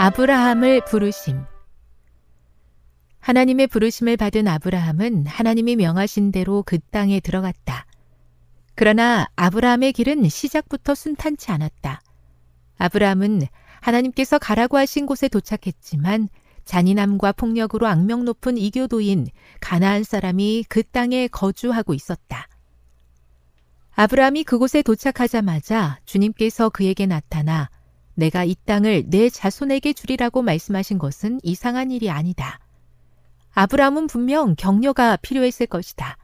아브라함을 부르심 하나님의 부르심을 받은 아브라함은 하나님이 명하신 대로 그 땅에 들어갔다. 그러나 아브라함의 길은 시작부터 순탄치 않았다. 아브라함은 하나님께서 가라고 하신 곳에 도착했지만 잔인함과 폭력으로 악명 높은 이교도인 가나안 사람이 그 땅에 거주하고 있었다. 아브라함이 그곳에 도착하자마자 주님께서 그에게 나타나 내가 이 땅을 내 자손에게 주리라고 말씀하신 것은 이상한 일이 아니다. 아브라함은 분명 격려가 필요했을 것이다.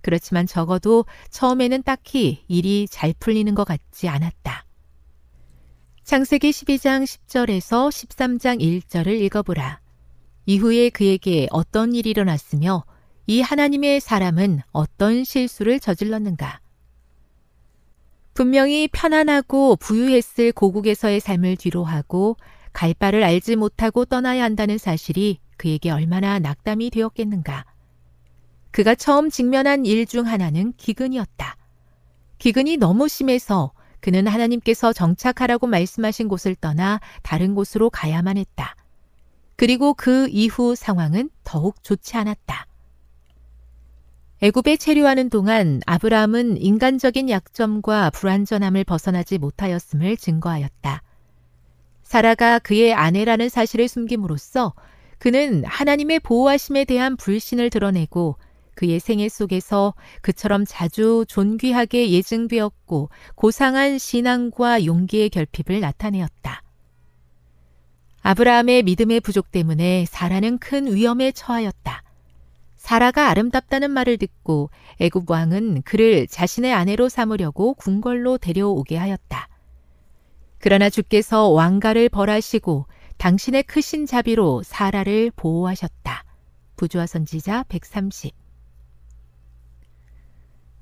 그렇지만 적어도 처음에는 딱히 일이 잘 풀리는 것 같지 않았다. 창세기 12장 10절에서 13장 1절을 읽어보라. 이후에 그에게 어떤 일이 일어났으며 이 하나님의 사람은 어떤 실수를 저질렀는가? 분명히 편안하고 부유했을 고국에서의 삶을 뒤로하고 갈 바를 알지 못하고 떠나야 한다는 사실이 그에게 얼마나 낙담이 되었겠는가. 그가 처음 직면한 일 중 하나는 기근이었다. 기근이 너무 심해서 그는 하나님께서 정착하라고 말씀하신 곳을 떠나 다른 곳으로 가야만 했다. 그리고 그 이후 상황은 더욱 좋지 않았다. 애굽에 체류하는 동안 아브라함은 인간적인 약점과 불완전함을 벗어나지 못하였음을 증거하였다. 사라가 그의 아내라는 사실을 숨김으로써 그는 하나님의 보호하심에 대한 불신을 드러내고 그의 생애 속에서 그처럼 자주 존귀하게 예증되었고 고상한 신앙과 용기의 결핍을 나타내었다. 아브라함의 믿음의 부족 때문에 사라는 큰 위험에 처하였다. 사라가 아름답다는 말을 듣고 애굽 왕은 그를 자신의 아내로 삼으려고 궁궐로 데려오게 하였다. 그러나 주께서 왕가를 벌하시고 당신의 크신 자비로 사라를 보호하셨다. 부조화 선지자 130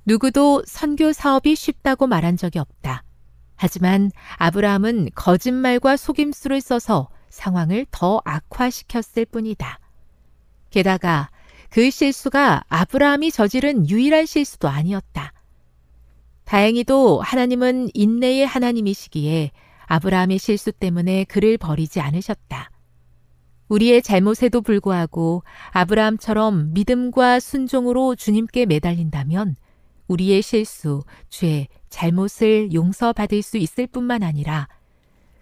누구도 선교 사업이 쉽다고 말한 적이 없다. 하지만 아브라함은 거짓말과 속임수를 써서 상황을 더 악화시켰을 뿐이다. 게다가 그 실수가 아브라함이 저지른 유일한 실수도 아니었다. 다행히도 하나님은 인내의 하나님이시기에 아브라함의 실수 때문에 그를 버리지 않으셨다. 우리의 잘못에도 불구하고 아브라함처럼 믿음과 순종으로 주님께 매달린다면 우리의 실수, 죄, 잘못을 용서받을 수 있을 뿐만 아니라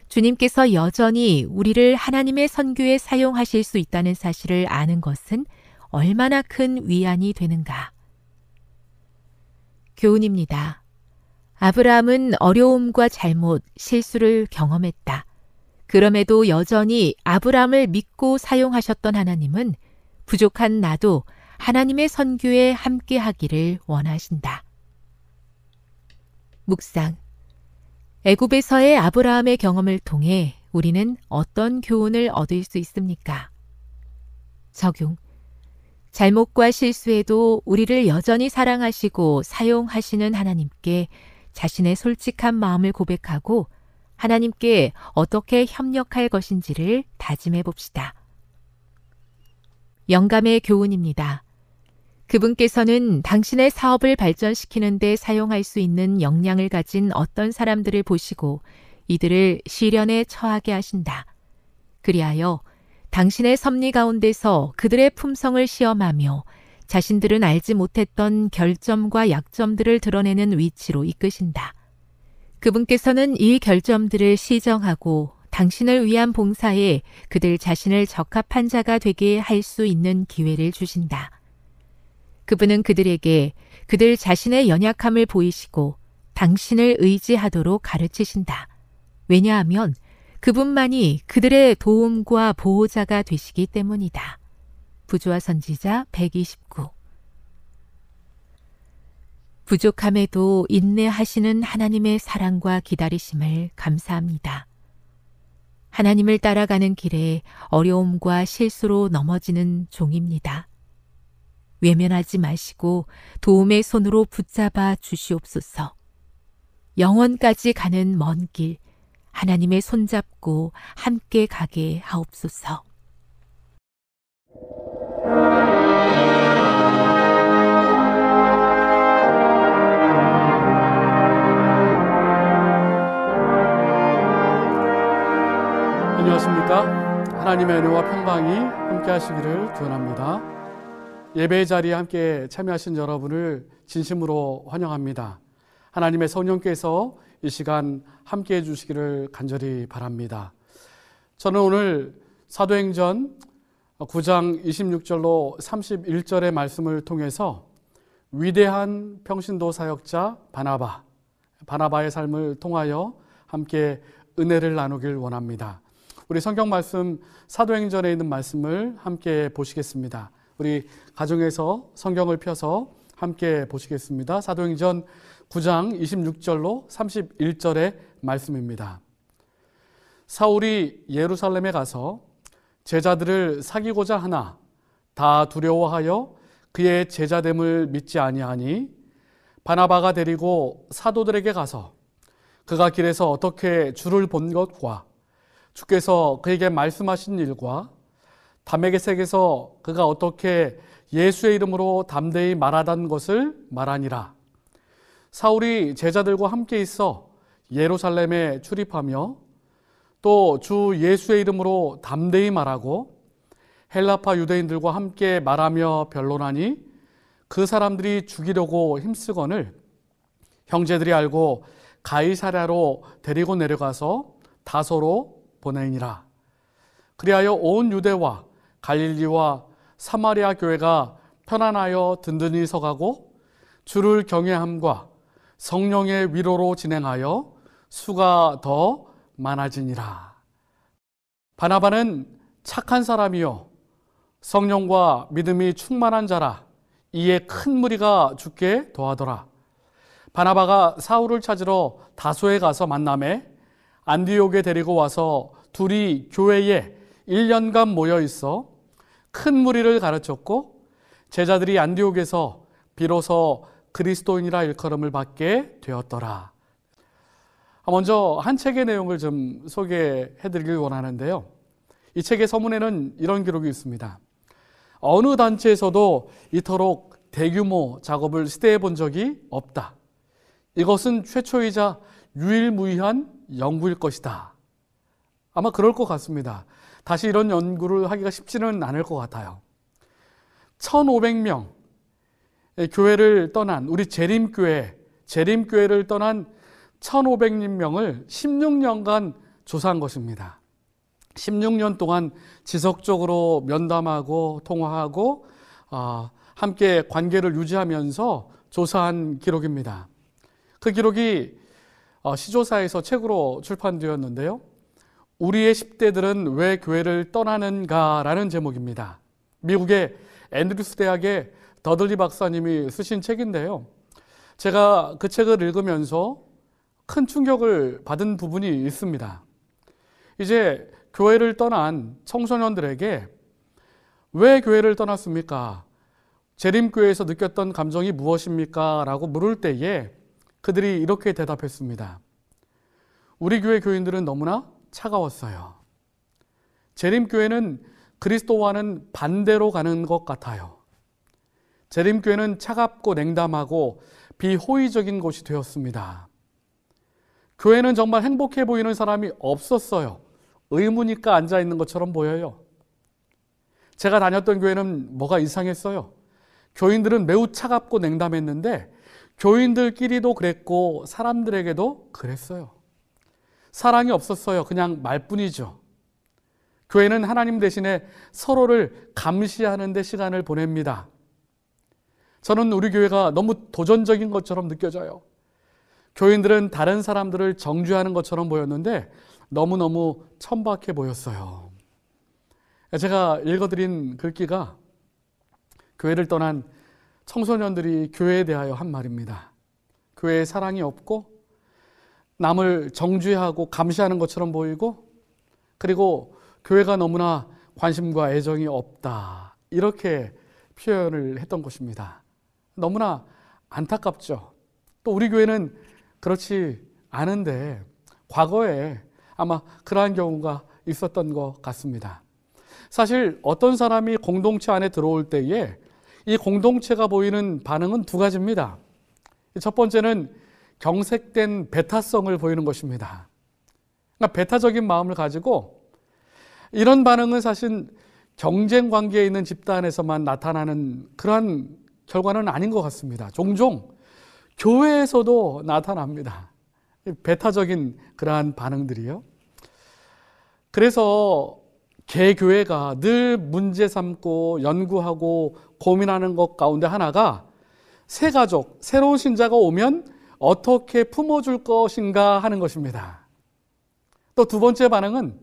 주님께서 여전히 우리를 하나님의 선교에 사용하실 수 있다는 사실을 아는 것은 얼마나 큰 위안이 되는가. 교훈입니다. 아브라함은 어려움과 잘못, 실수를 경험했다. 그럼에도 여전히 아브라함을 믿고 사용하셨던 하나님은 부족한 나도 하나님의 선교에 함께 하기를 원하신다. 묵상. 애굽에서의 아브라함의 경험을 통해 우리는 어떤 교훈을 얻을 수 있습니까? 적용. 잘못과 실수에도 우리를 여전히 사랑하시고 사용하시는 하나님께 자신의 솔직한 마음을 고백하고 하나님께 어떻게 협력할 것인지를 다짐해 봅시다. 영감의 교훈입니다. 그분께서는 당신의 사업을 발전시키는 데 사용할 수 있는 역량을 가진 어떤 사람들을 보시고 이들을 시련에 처하게 하신다. 그리하여 당신의 섭리 가운데서 그들의 품성을 시험하며 자신들은 알지 못했던 결점과 약점들을 드러내는 위치로 이끄신다. 그분께서는 이 결점들을 시정하고 당신을 위한 봉사에 그들 자신을 적합한 자가 되게 할 수 있는 기회를 주신다. 그분은 그들에게 그들 자신의 연약함을 보이시고 당신을 의지하도록 가르치신다. 왜냐하면 그분만이 그들의 도움과 보호자가 되시기 때문이다. 부조화 선지자 129 부족함에도 인내하시는 하나님의 사랑과 기다리심을 감사합니다. 하나님을 따라가는 길에 어려움과 실수로 넘어지는 종입니다. 외면하지 마시고 도움의 손으로 붙잡아 주시옵소서. 영원까지 가는 먼 길, 하나님의 손잡고 함께 가게 하옵소서. 안녕하십니까. 하나님의 은혜와 평강이 함께 하시기를 기원합니다. 예배 자리에 함께 참여하신 여러분을 진심으로 환영합니다. 하나님의 성령께서 이 시간 함께 해주시기를 간절히 바랍니다. 저는 오늘 사도행전 9장 26절로 31절의 말씀을 통해서 위대한 평신도 사역자 바나바, 바나바의 삶을 통하여 함께 은혜를 나누길 원합니다. 우리 성경 말씀 사도행전에 있는 말씀을 함께 보시겠습니다. 우리 가정에서 성경을 펴서 함께 보시겠습니다. 사도행전 9장 26절로 31절의 말씀입니다. 사울이 예루살렘에 가서 제자들을 사귀고자 하나 다 두려워하여 그의 제자됨을 믿지 아니하니 바나바가 데리고 사도들에게 가서 그가 길에서 어떻게 주를 본 것과 주께서 그에게 말씀하신 일과 담에게색에서 그가 어떻게 예수의 이름으로 담대히 말하던 것을 말하니라. 사울이 제자들과 함께 있어 예루살렘에 출입하며 또 주 예수의 이름으로 담대히 말하고 헬라파 유대인들과 함께 말하며 변론하니 그 사람들이 죽이려고 힘쓰거늘 형제들이 알고 가이사랴로 데리고 내려가서 다소로 보내니라. 그리하여 온 유대와 갈릴리와 사마리아 교회가 편안하여 든든히 서가고 주를 경외함과 성령의 위로로 진행하여 수가 더 많아지니라. 바나바는 착한 사람이요 성령과 믿음이 충만한 자라 이에 큰 무리가 죽게 더하더라. 바나바가 사울을 찾으러 다소에 가서 만남에 안디옥에 데리고 와서 둘이 교회에 1년간 모여 있어 큰 무리를 가르쳤고 제자들이 안디옥에서 비로소 그리스도인이라 일컬음을 받게 되었더라. 먼저 한 책의 내용을 좀 소개해 드리길 원하는데요. 이 책의 서문에는 이런 기록이 있습니다. 어느 단체에서도 이토록 대규모 작업을 시대해 본 적이 없다. 이것은 최초이자 유일무이한 연구일 것이다. 아마 그럴 것 같습니다. 다시 이런 연구를 하기가 쉽지는 않을 것 같아요. 1,500명 교회를 떠난 우리 재림교회, 재림교회를 떠난 1,500명을 16년간 조사한 것입니다. 16년 동안 지속적으로 면담하고 통화하고 어, 함께 관계를 유지하면서 조사한 기록입니다. 그 기록이 어, 시조사에서 책으로 출판되었는데요. 우리의 10대들은 왜 교회를 떠나는가라는 제목입니다. 미국의 앤드루스 대학의 더들리 박사님이 쓰신 책인데요. 제가 그 책을 읽으면서 큰 충격을 받은 부분이 있습니다. 이제 교회를 떠난 청소년들에게 왜 교회를 떠났습니까? 재림교회에서 느꼈던 감정이 무엇입니까? 라고 물을 때에 그들이 이렇게 대답했습니다. 우리 교회 교인들은 너무나 차가웠어요. 재림교회는 그리스도와는 반대로 가는 것 같아요. 재림교회는 차갑고 냉담하고 비호의적인 곳이 되었습니다. 교회는 정말 행복해 보이는 사람이 없었어요. 의무니까 앉아 있는 것처럼 보여요. 제가 다녔던 교회는 뭐가 이상했어요. 교인들은 매우 차갑고 냉담했는데 교인들끼리도 그랬고 사람들에게도 그랬어요. 사랑이 없었어요. 그냥 말뿐이죠. 교회는 하나님 대신에 서로를 감시하는 데 시간을 보냅니다. 저는 우리 교회가 너무 도전적인 것처럼 느껴져요. 교인들은 다른 사람들을 정죄하는 것처럼 보였는데 너무너무 천박해 보였어요. 제가 읽어드린 글귀가 교회를 떠난 청소년들이 교회에 대하여 한 말입니다. 교회에 사랑이 없고 남을 정죄하고 감시하는 것처럼 보이고 그리고 교회가 너무나 관심과 애정이 없다. 이렇게 표현을 했던 것입니다. 너무나 안타깝죠. 또 우리 교회는 그렇지 않은데 과거에 아마 그러한 경우가 있었던 것 같습니다. 사실 어떤 사람이 공동체 안에 들어올 때에 이 공동체가 보이는 반응은 두 가지입니다. 첫 번째는 경색된 배타성을 보이는 것입니다. 그러니까 배타적인 마음을 가지고 이런 반응은 사실 경쟁 관계에 있는 집단에서만 나타나는 그러한 결과는 아닌 것 같습니다. 종종 교회에서도 나타납니다. 배타적인 그러한 반응들이요. 그래서 개교회가 늘 문제 삼고 연구하고 고민하는 것 가운데 하나가 새 가족, 새로운 신자가 오면 어떻게 품어줄 것인가 하는 것입니다. 또 두 번째 반응은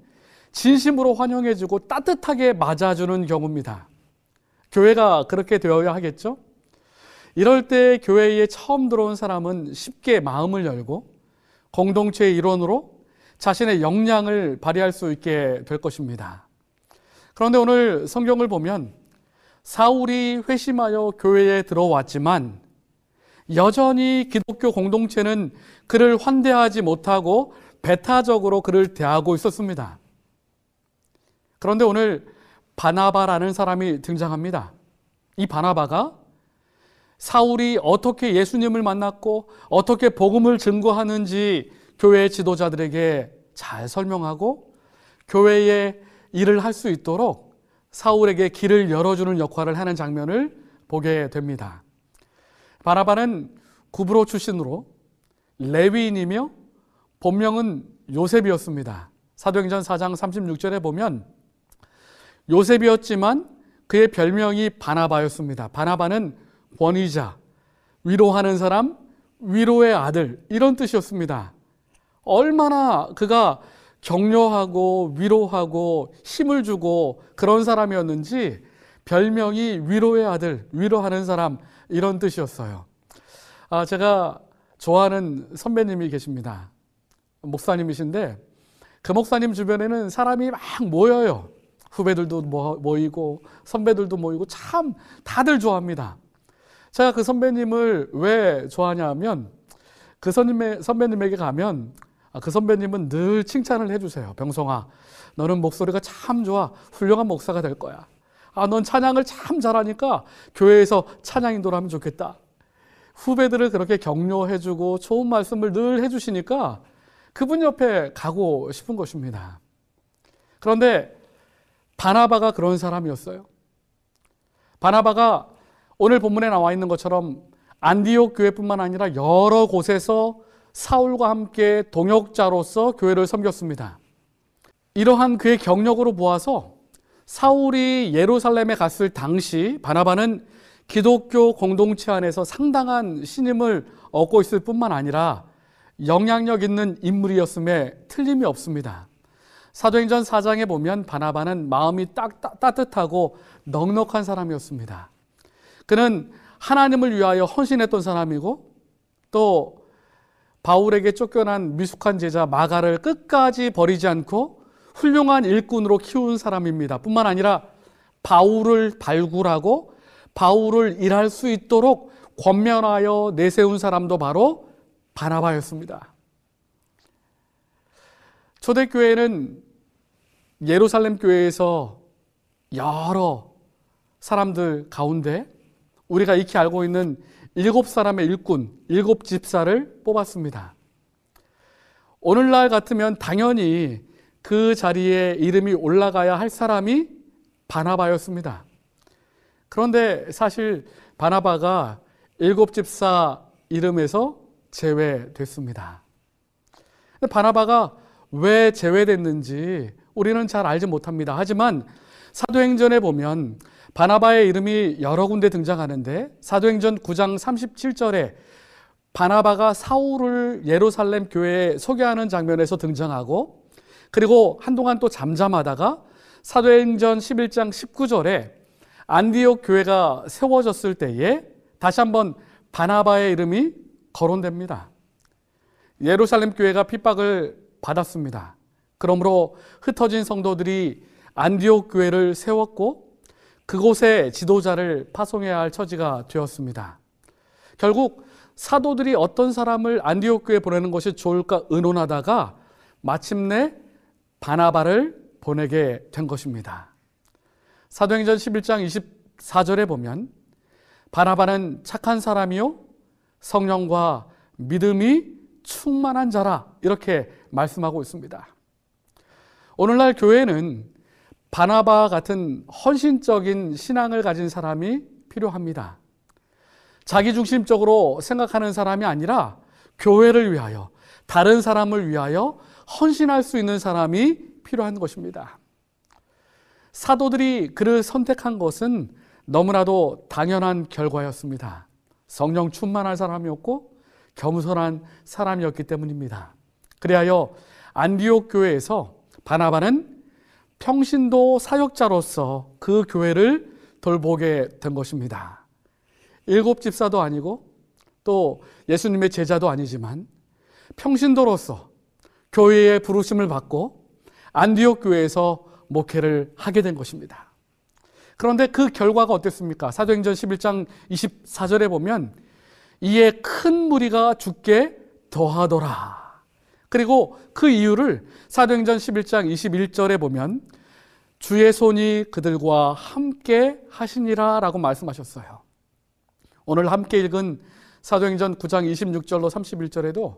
진심으로 환영해주고 따뜻하게 맞아주는 경우입니다. 교회가 그렇게 되어야 하겠죠? 이럴 때 교회에 처음 들어온 사람은 쉽게 마음을 열고 공동체의 일원으로 자신의 역량을 발휘할 수 있게 될 것입니다. 그런데 오늘 성경을 보면 사울이 회심하여 교회에 들어왔지만 여전히 기독교 공동체는 그를 환대하지 못하고 배타적으로 그를 대하고 있었습니다. 그런데 오늘 바나바라는 사람이 등장합니다. 이 바나바가 사울이 어떻게 예수님을 만났고 어떻게 복음을 증거하는지 교회 지도자들에게 잘 설명하고 교회의 일을 할 수 있도록 사울에게 길을 열어주는 역할을 하는 장면을 보게 됩니다. 바나바는 구브로 출신으로 레위인이며 본명은 요셉이었습니다. 사도행전 4장 36절에 보면 요셉이었지만 그의 별명이 바나바였습니다. 바나바는 권위자, 위로하는 사람, 위로의 아들 이런 뜻이었습니다. 얼마나 그가 격려하고 위로하고 힘을 주고 그런 사람이었는지 별명이 위로의 아들, 위로하는 사람 이런 뜻이었어요. 아, 제가 좋아하는 선배님이 계십니다. 목사님이신데 그 목사님 주변에는 사람이 막 모여요. 후배들도 모이고 선배들도 모이고 참 다들 좋아합니다. 제가 그 선배님을 왜 좋아하냐면 그 선배님의, 선배님에게 가면 아, 그 선배님은 늘 칭찬을 해주세요. 병성아, 너는 목소리가 참 좋아. 훌륭한 목사가 될 거야. 아, 넌 찬양을 참 잘하니까 교회에서 찬양 인도를 하면 좋겠다. 후배들을 그렇게 격려해주고 좋은 말씀을 늘 해주시니까 그분 옆에 가고 싶은 것입니다. 그런데 바나바가 그런 사람이었어요. 바나바가 오늘 본문에 나와 있는 것처럼 안디옥 교회뿐만 아니라 여러 곳에서 사울과 함께 동역자로서 교회를 섬겼습니다. 이러한 그의 경력으로 보아서 사울이 예루살렘에 갔을 당시 바나바는 기독교 공동체 안에서 상당한 신임을 얻고 있을 뿐만 아니라 영향력 있는 인물이었음에 틀림이 없습니다. 사도행전 4장에 보면 바나바는 마음이 딱, 따, 따뜻하고 넉넉한 사람이었습니다. 그는 하나님을 위하여 헌신했던 사람이고 또 바울에게 쫓겨난 미숙한 제자 마가를 끝까지 버리지 않고 훌륭한 일꾼으로 키운 사람입니다. 뿐만 아니라 바울을 발굴하고 바울을 일할 수 있도록 권면하여 내세운 사람도 바로 바나바였습니다. 초대교회는 예루살렘 교회에서 여러 사람들 가운데 우리가 익히 알고 있는 일곱 사람의 일꾼, 일곱 집사를 뽑았습니다. 오늘날 같으면 당연히 그 자리에 이름이 올라가야 할 사람이 바나바였습니다. 그런데 사실 바나바가 일곱 집사 이름에서 제외됐습니다. 바나바가 왜 제외됐는지 우리는 잘 알지 못합니다. 하지만 사도행전에 보면 바나바의 이름이 여러 군데 등장하는데 사도행전 9장 37절에 바나바가 사울을 예루살렘 교회에 소개하는 장면에서 등장하고 그리고 한동안 또 잠잠하다가 사도행전 11장 19절에 안디옥 교회가 세워졌을 때에 다시 한번 바나바의 이름이 거론됩니다. 예루살렘 교회가 핍박을 받았습니다. 그러므로 흩어진 성도들이 안디옥 교회를 세웠고 그곳에 지도자를 파송해야 할 처지가 되었습니다. 결국 사도들이 어떤 사람을 안디옥 교회에 보내는 것이 좋을까 의논하다가 마침내 바나바를 보내게 된 것입니다. 사도행전 11장 24절에 보면 바나바는 착한 사람이요 성령과 믿음이 충만한 자라 이렇게 말씀하고 있습니다. 오늘날 교회는 바나바 같은 헌신적인 신앙을 가진 사람이 필요합니다. 자기중심적으로 생각하는 사람이 아니라 교회를 위하여 다른 사람을 위하여 헌신할 수 있는 사람이 필요한 것입니다. 사도들이 그를 선택한 것은 너무나도 당연한 결과였습니다. 성령 충만한 사람이었고 겸손한 사람이었기 때문입니다. 그리하여 안디옥 교회에서 바나바는 평신도 사역자로서 그 교회를 돌보게 된 것입니다. 일곱 집사도 아니고 또 예수님의 제자도 아니지만 평신도로서 교회의 부르심을 받고 안디옥 교회에서 목회를 하게 된 것입니다. 그런데 그 결과가 어땠습니까? 사도행전 11장 24절에 보면 이에 큰 무리가 죽게 더하더라. 그리고 그 이유를 사도행전 11장 21절에 보면 주의 손이 그들과 함께 하시니라 라고 말씀하셨어요. 오늘 함께 읽은 사도행전 9장 26절로 31절에도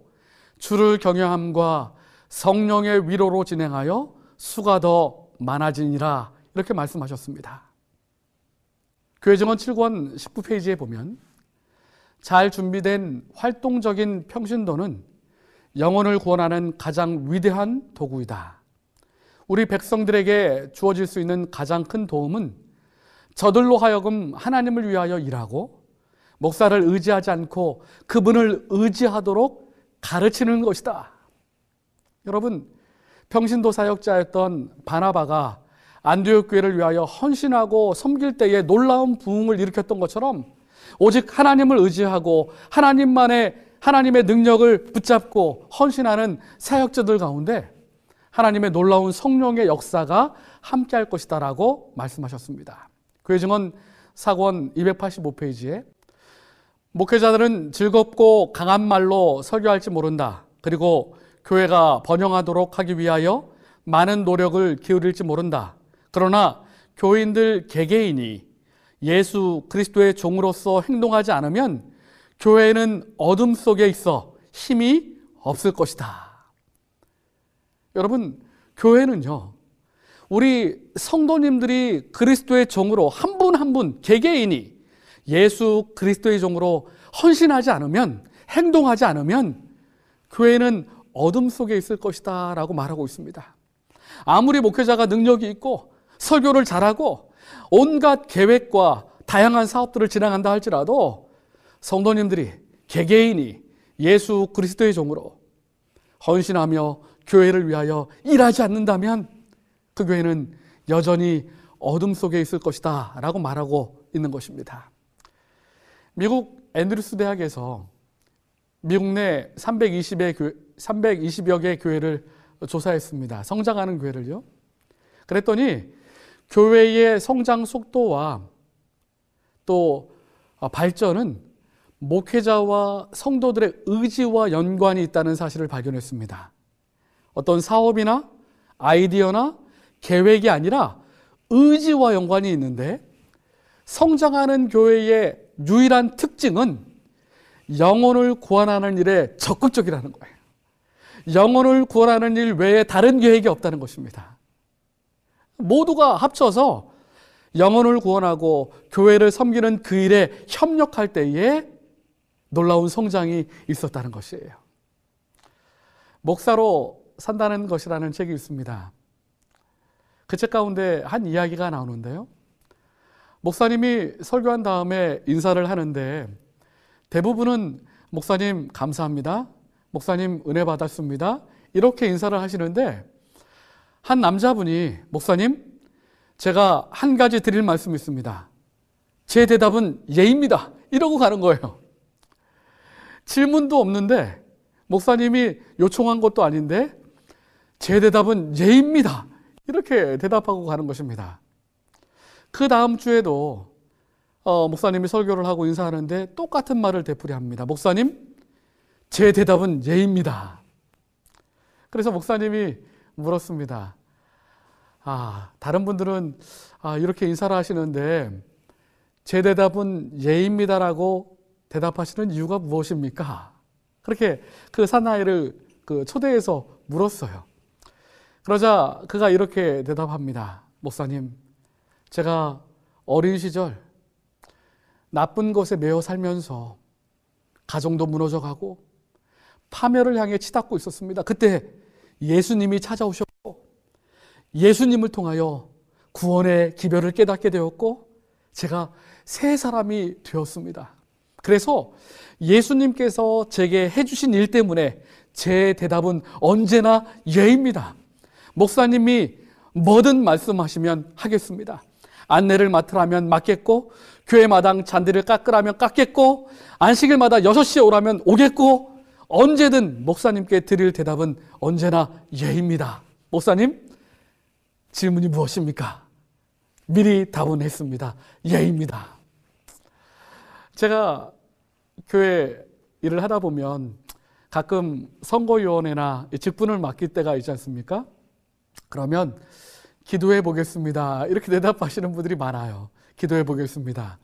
주를 경외함과 성령의 위로로 진행하여 수가 더 많아지니라 이렇게 말씀하셨습니다. 교회 정원 7권 19페이지에 보면 잘 준비된 활동적인 평신도는 영혼을 구원하는 가장 위대한 도구이다. 우리 백성들에게 주어질 수 있는 가장 큰 도움은 저들로 하여금 하나님을 위하여 일하고 목사를 의지하지 않고 그분을 의지하도록 가르치는 것이다. 여러분, 평신도 사역자였던 바나바가 안디옥 교회를 위하여 헌신하고 섬길 때에 놀라운 부흥을 일으켰던 것처럼 오직 하나님을 의지하고 하나님만의 하나님의 능력을 붙잡고 헌신하는 사역자들 가운데 하나님의 놀라운 성령의 역사가 함께 할 것이다라고 말씀하셨습니다. 교회 증언 사권 285페이지에 목회자들은 즐겁고 강한 말로 설교할지 모른다. 그리고 교회가 번영하도록 하기 위하여 많은 노력을 기울일지 모른다. 그러나 교인들 개개인이 예수 그리스도의 종으로서 행동하지 않으면 교회는 어둠 속에 있어 힘이 없을 것이다. 여러분, 교회는요, 우리 성도님들이 그리스도의 종으로 한 분 한 분 개개인이 예수 그리스도의 종으로 헌신하지 않으면 행동하지 않으면 교회는 어둠 속에 있을 것이다 라고 말하고 있습니다. 아무리 목회자가 능력이 있고 설교를 잘하고 온갖 계획과 다양한 사업들을 진행한다 할지라도 성도님들이 개개인이 예수 그리스도의 종으로 헌신하며 교회를 위하여 일하지 않는다면 그 교회는 여전히 어둠 속에 있을 것이다 라고 말하고 있는 것입니다. 미국 앤드루스 대학에서 미국 내 320의 교회, 320여 개의 교회를 조사했습니다. 성장하는 교회를요. 그랬더니 교회의 성장 속도와 또 발전은 목회자와 성도들의 의지와 연관이 있다는 사실을 발견했습니다. 어떤 사업이나 아이디어나 계획이 아니라 의지와 연관이 있는데 성장하는 교회의 유일한 특징은 영혼을 구원하는 일에 적극적이라는 거예요. 영혼을 구원하는 일 외에 다른 계획이 없다는 것입니다. 모두가 합쳐서 영혼을 구원하고 교회를 섬기는 그 일에 협력할 때에 놀라운 성장이 있었다는 것이에요. 목사로 산다는 것이라는 책이 있습니다. 그 책 가운데 한 이야기가 나오는데요. 목사님이 설교한 다음에 인사를 하는데 대부분은 목사님 감사합니다. 목사님 은혜 받았습니다. 이렇게 인사를 하시는데 한 남자분이 목사님 제가 한 가지 드릴 말씀이 있습니다. 제 대답은 예입니다. 이러고 가는 거예요. 질문도 없는데 목사님이 요청한 것도 아닌데 제 대답은 예입니다. 이렇게 대답하고 가는 것입니다. 그 다음 주에도 어, 목사님이 설교를 하고 인사하는데 똑같은 말을 되풀이합니다. 목사님, 제 대답은 예입니다. 그래서 목사님이 물었습니다. 아, 다른 분들은 아, 이렇게 인사를 하시는데 제 대답은 예입니다라고 대답하시는 이유가 무엇입니까? 그렇게 그 사나이를 그 초대해서 물었어요. 그러자 그가 이렇게 대답합니다. 목사님, 제가 어린 시절 나쁜 것에 매여 살면서 가정도 무너져 가고 파멸을 향해 치닫고 있었습니다. 그때 예수님이 찾아오셨고 예수님을 통하여 구원의 기별을 깨닫게 되었고 제가 새 사람이 되었습니다. 그래서 예수님께서 제게 해주신 일 때문에 제 대답은 언제나 예입니다. 목사님이 뭐든 말씀하시면 하겠습니다. 안내를 맡으라면 맡겠고, 교회 마당 잔디를 깎으라면 깎겠고, 안식일마다 6시에 오라면 오겠고, 언제든 목사님께 드릴 대답은 언제나 예입니다. 목사님, 질문이 무엇입니까? 미리 답은 했습니다. 예입니다. 제가 교회 일을 하다 보면 가끔 선거위원회나 직분을 맡길 때가 있지 않습니까? 그러면 기도해 보겠습니다. 이렇게 대답하시는 분들이 많아요. 기도해 보겠습니다.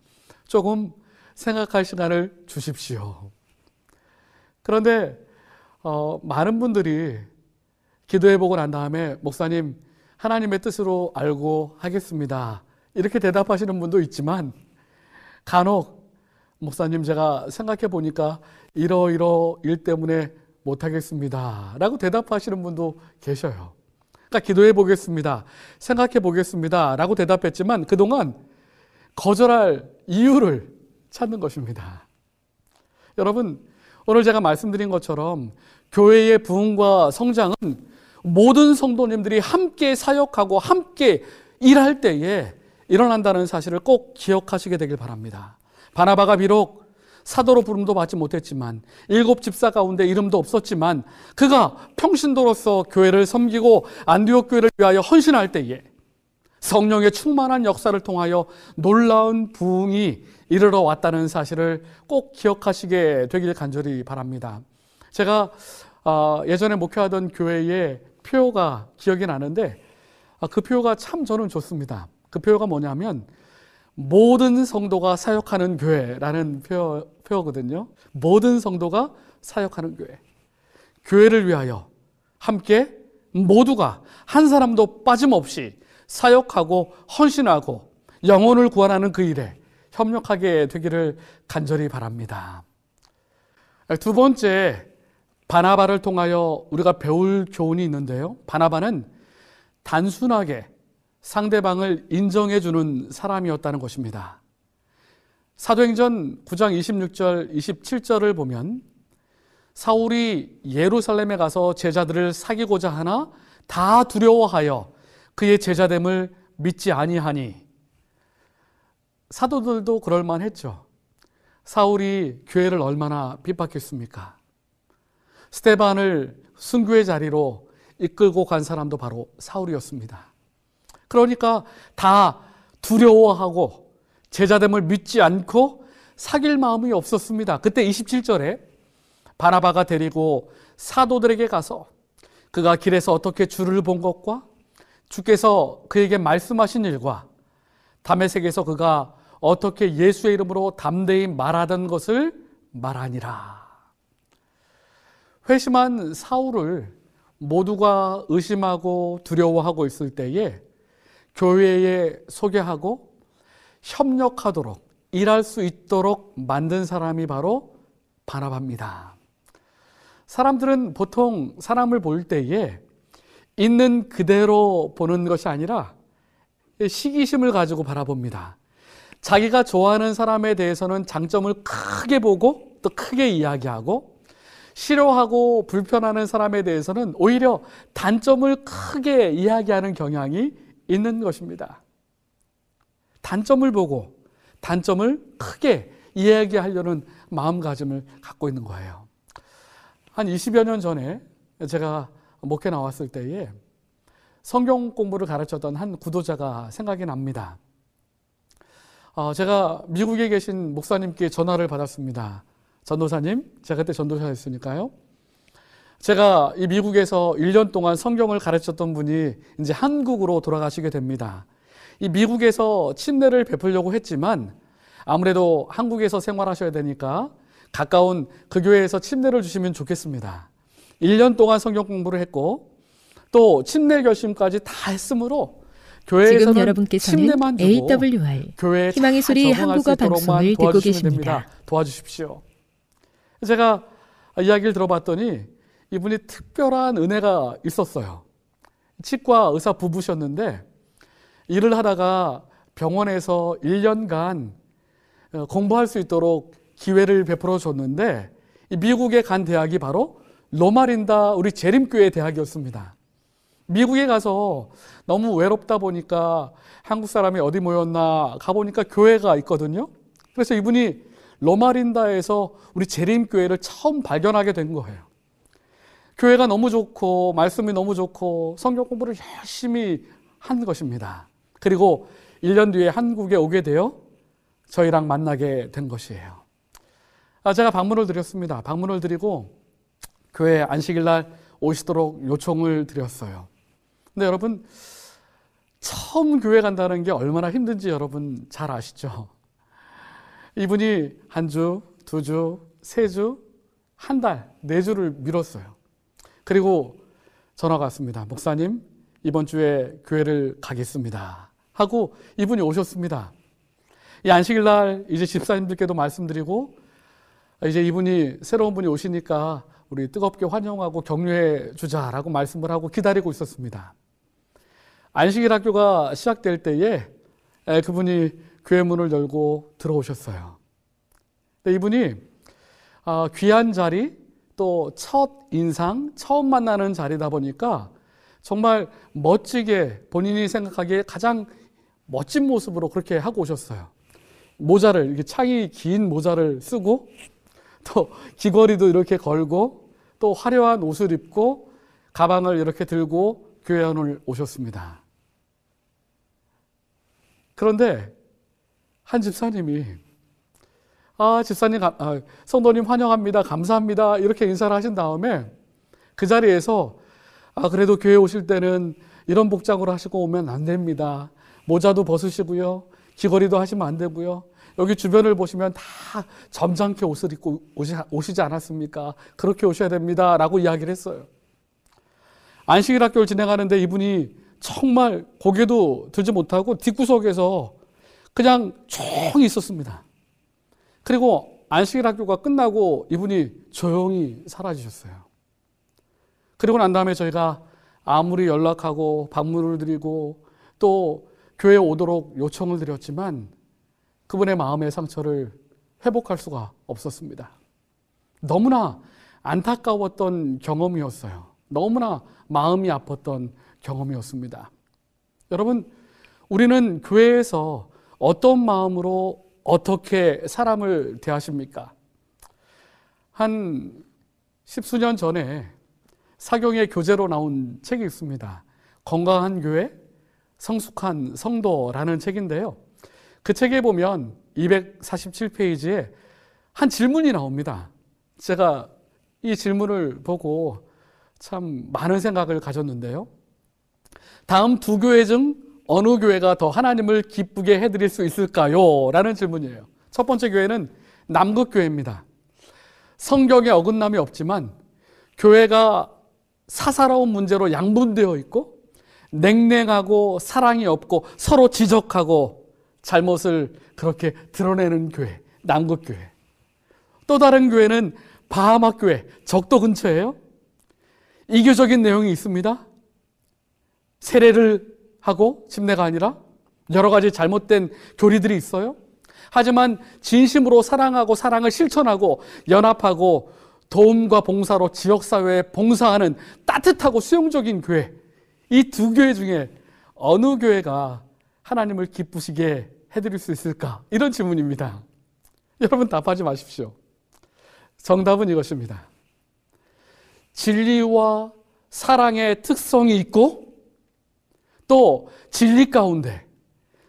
조금 생각할 시간을 주십시오. 그런데 어, 많은 분들이 기도해 보고 난 다음에 목사님 하나님의 뜻으로 알고 하겠습니다. 이렇게 대답하시는 분도 있지만 간혹 목사님 제가 생각해 보니까 이러이러 일 때문에 못하겠습니다. 라고 대답하시는 분도 계셔요. 그러니까 기도해 보겠습니다. 생각해 보겠습니다. 라고 대답했지만 그동안 거절할 이유를 찾는 것입니다. 여러분, 오늘 제가 말씀드린 것처럼 교회의 부흥과 성장은 모든 성도님들이 함께 사역하고 함께 일할 때에 일어난다는 사실을 꼭 기억하시게 되길 바랍니다. 바나바가 비록 사도로 부름도 받지 못했지만 일곱 집사 가운데 이름도 없었지만 그가 평신도로서 교회를 섬기고 안디옥 교회를 위하여 헌신할 때에 성령의 충만한 역사를 통하여 놀라운 부흥이 이르러 왔다는 사실을 꼭 기억하시게 되길 간절히 바랍니다. 제가 어, 예전에 목회하던 교회의 표가 기억이 나는데 아, 그 표가 참 저는 좋습니다. 그 표가 뭐냐면 모든 성도가 사역하는 교회라는 표, 표거든요. 모든 성도가 사역하는 교회. 교회를 위하여 함께 모두가 한 사람도 빠짐없이 사역하고 헌신하고 영혼을 구원하는 그 일에 협력하게 되기를 간절히 바랍니다. 두 번째, 바나바를 통하여 우리가 배울 교훈이 있는데요. 바나바는 단순하게 상대방을 인정해 주는 사람이었다는 것입니다. 사도행전 9장 26절, 27절을 보면 사울이 예루살렘에 가서 제자들을 사귀고자 하나 다 두려워하여 그의 제자됨을 믿지 아니하니 사도들도 그럴 만했죠. 사울이 교회를 얼마나 핍박했습니까? 스테반을 순교의 자리로 이끌고 간 사람도 바로 사울이었습니다. 그러니까 다 두려워하고 제자됨을 믿지 않고 사귈 마음이 없었습니다. 그때 27절에 바나바가 데리고 사도들에게 가서 그가 길에서 어떻게 주를 본 것과 주께서 그에게 말씀하신 일과 담에색에서 그가 어떻게 예수의 이름으로 담대히 말하던 것을 말하니라. 회심한 사울을 모두가 의심하고 두려워하고 있을 때에 교회에 소개하고 협력하도록 일할 수 있도록 만든 사람이 바로 바나바입니다. 사람들은 보통 사람을 볼 때에 있는 그대로 보는 것이 아니라 시기심을 가지고 바라봅니다. 자기가 좋아하는 사람에 대해서는 장점을 크게 보고 또 크게 이야기하고 싫어하고 불편하는 사람에 대해서는 오히려 단점을 크게 이야기하는 경향이 있는 것입니다. 단점을 보고 단점을 크게 이야기하려는 마음가짐을 갖고 있는 거예요. 한 20여 년 전에 제가 목회 나왔을 때에 성경 공부를 가르쳤던 한 구도자가 생각이 납니다. 어, 제가 미국에 계신 목사님께 전화를 받았습니다. 전도사님, 제가 그때 전도사였으니까요. 제가 이 미국에서 1년 동안 성경을 가르쳤던 분이 이제 한국으로 돌아가시게 됩니다. 이 미국에서 침례를 베풀려고 했지만 아무래도 한국에서 생활하셔야 되니까 가까운 그 교회에서 침례를 주시면 좋겠습니다. 1년 동안 성경 공부를 했고 또 침례 결심까지 다 했으므로 교회에서는 지금 여러분께서는 침례만 주고 AWR 교회에 희망의 다 소리 한국어 방송을 듣고 계십니다. 됩니다. 도와주십시오. 제가 이야기를 들어봤더니 이분이 특별한 은혜가 있었어요. 치과 의사 부부셨는데 일을 하다가 병원에서 1년간 어, 공부할 수 있도록 기회를 베풀어 줬는데 이 미국에 간 대학이 바로 로마린다 우리 재림교회 대학이었습니다. 미국에 가서 너무 외롭다 보니까 한국 사람이 어디 모였나 가보니까 교회가 있거든요. 그래서 이분이 로마린다에서 우리 재림교회를 처음 발견하게 된 거예요. 교회가 너무 좋고 말씀이 너무 좋고 성경 공부를 열심히 한 것입니다. 그리고 1년 뒤에 한국에 오게 되어 저희랑 만나게 된 것이에요. 아, 제가 방문을 드렸습니다. 방문을 드리고 교회 안식일 날 오시도록 요청을 드렸어요. 근데 여러분 처음 교회 간다는 게 얼마나 힘든지 여러분 잘 아시죠? 이분이 한 주, 두 주, 세 주, 한 달, 네 주를 미뤘어요. 그리고 전화가 왔습니다. 목사님, 이번 주에 교회를 가겠습니다. 하고 이분이 오셨습니다. 이 안식일 날 이제 집사님들께도 말씀드리고 이제 이분이 새로운 분이 오시니까 우리 뜨겁게 환영하고 격려해 주자라고 말씀을 하고 기다리고 있었습니다. 안식일 학교가 시작될 때에 에, 그분이 교회 문을 열고 들어오셨어요. 이분이 아, 귀한 자리 또 첫 인상 처음 만나는 자리다 보니까 정말 멋지게 본인이 생각하기에 가장 멋진 모습으로 그렇게 하고 오셨어요. 모자를 이렇게 창이 긴 모자를 쓰고 또 귀걸이도 이렇게 걸고 또 화려한 옷을 입고 가방을 이렇게 들고 교회원을 오셨습니다. 그런데 한 집사님이 아 집사님 아, 성도님 환영합니다. 감사합니다. 이렇게 인사를 하신 다음에 그 자리에서 아 그래도 교회 오실 때는 이런 복장으로 하시고 오면 안 됩니다. 모자도 벗으시고요. 귀걸이도 하시면 안 되고요. 여기 주변을 보시면 다 점잖게 옷을 입고 오시, 오시지 않았습니까? 그렇게 오셔야 됩니다 라고 이야기를 했어요. 안식일 학교를 진행하는데 이분이 정말 고개도 들지 못하고 뒷구석에서 그냥 조용히 있었습니다. 그리고 안식일 학교가 끝나고 이분이 조용히 사라지셨어요. 그리고 난 다음에 저희가 아무리 연락하고 방문을 드리고 또 교회에 오도록 요청을 드렸지만 그분의 마음의 상처를 회복할 수가 없었습니다. 너무나 안타까웠던 경험이었어요. 너무나 마음이 아팠던 경험이었습니다. 여러분, 우리는 교회에서 어떤 마음으로 어떻게 사람을 대하십니까? 한 십수년 전에 사경의 교재로 나온 책이 있습니다. 건강한 교회, 성숙한 성도라는 책인데요. 그 책에 보면 247페이지에 한 질문이 나옵니다. 제가 이 질문을 보고 참 많은 생각을 가졌는데요. 다음 두 교회 중 어느 교회가 더 하나님을 기쁘게 해드릴 수 있을까요? 라는 질문이에요. 첫 번째 교회는 남극교회입니다. 성경에 어긋남이 없지만 교회가 사사로운 문제로 양분되어 있고 냉랭하고 사랑이 없고 서로 지적하고 잘못을 그렇게 드러내는 교회, 남극교회. 또 다른 교회는 바하마 교회, 적도 근처에요. 이교적인 내용이 있습니다. 세례를 하고 집례가 아니라 여러 가지 잘못된 교리들이 있어요. 하지만 진심으로 사랑하고 사랑을 실천하고 연합하고 도움과 봉사로 지역사회에 봉사하는 따뜻하고 수용적인 교회. 이 두 교회 중에 어느 교회가 하나님을 기쁘시게 해드릴 수 있을까? 이런 질문입니다. 여러분 답하지 마십시오. 정답은 이것입니다. 진리와 사랑의 특성이 있고 또 진리 가운데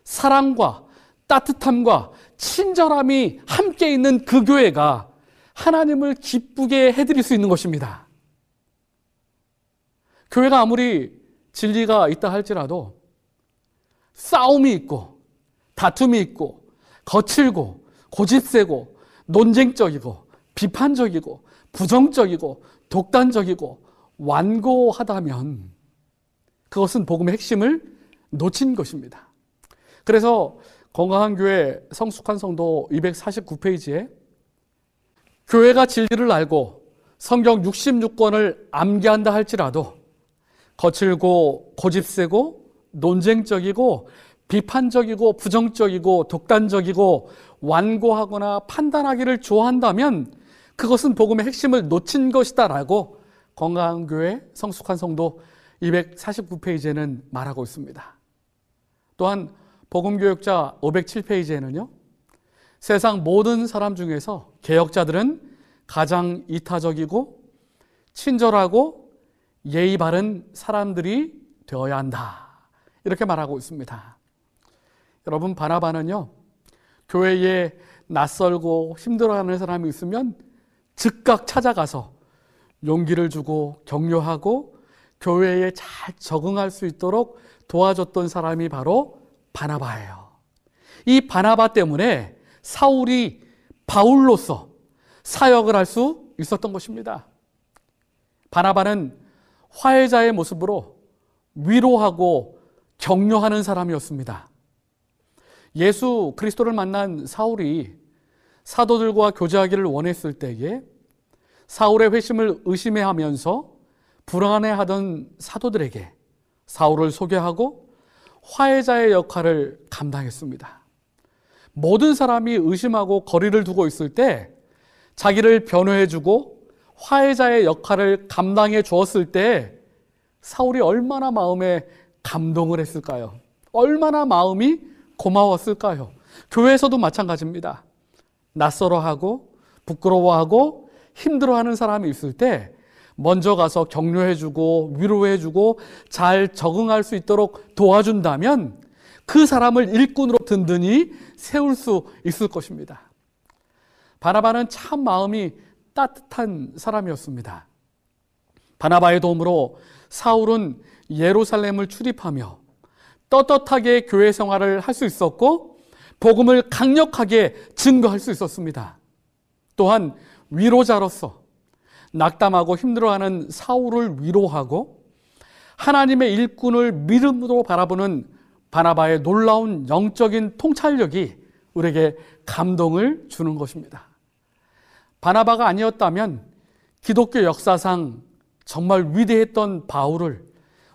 사랑과 따뜻함과 친절함이 함께 있는 그 교회가 하나님을 기쁘게 해드릴 수 있는 것입니다. 교회가 아무리 진리가 있다 할지라도 싸움이 있고 다툼이 있고 거칠고 고집세고 논쟁적이고 비판적이고 부정적이고 독단적이고 완고하다면 그것은 복음의 핵심을 놓친 것입니다. 그래서 건강한 교회 성숙한 성도 249페이지에 교회가 진리를 알고 성경 66권을 암기한다 할지라도 거칠고 고집세고 논쟁적이고 비판적이고 부정적이고 독단적이고 완고하거나 판단하기를 좋아한다면 그것은 복음의 핵심을 놓친 것이다라고 건강한 교회 성숙한 성도 249페이지에는 말하고 있습니다. 또한 복음교역자 507페이지에는요. 세상 모든 사람 중에서 개혁자들은 가장 이타적이고 친절하고 예의 바른 사람들이 되어야 한다. 이렇게 말하고 있습니다. 여러분 바나바는요. 교회에 낯설고 힘들어하는 사람이 있으면 즉각 찾아가서 용기를 주고 격려하고 교회에 잘 적응할 수 있도록 도와줬던 사람이 바로 바나바예요. 이 바나바 때문에 사울이 바울로서 사역을 할 수 있었던 것입니다. 바나바는 화해자의 모습으로 위로하고 격려하는 사람이었습니다. 예수 그리스도를 만난 사울이 사도들과 교제하기를 원했을 때에 사울의 회심을 의심해 하면서 불안해하던 사도들에게 사울을 소개하고 화해자의 역할을 감당했습니다. 모든 사람이 의심하고 거리를 두고 있을 때 자기를 변호해주고 화해자의 역할을 감당해 주었을 때 사울이 얼마나 마음에 감동을 했을까요? 얼마나 마음이 고마웠을까요? 교회에서도 마찬가지입니다. 낯설어하고 부끄러워하고 힘들어하는 사람이 있을 때 먼저 가서 격려해주고 위로해주고 잘 적응할 수 있도록 도와준다면 그 사람을 일꾼으로 든든히 세울 수 있을 것입니다. 바나바는 참 마음이 따뜻한 사람이었습니다. 바나바의 도움으로 사울은 예루살렘을 출입하며 떳떳하게 교회 생활을 할 수 있었고 복음을 강력하게 증거할 수 있었습니다. 또한 위로자로서 낙담하고 힘들어하는 사울을 위로하고 하나님의 일꾼을 믿음으로 바라보는 바나바의 놀라운 영적인 통찰력이 우리에게 감동을 주는 것입니다. 바나바가 아니었다면 기독교 역사상 정말 위대했던 바울을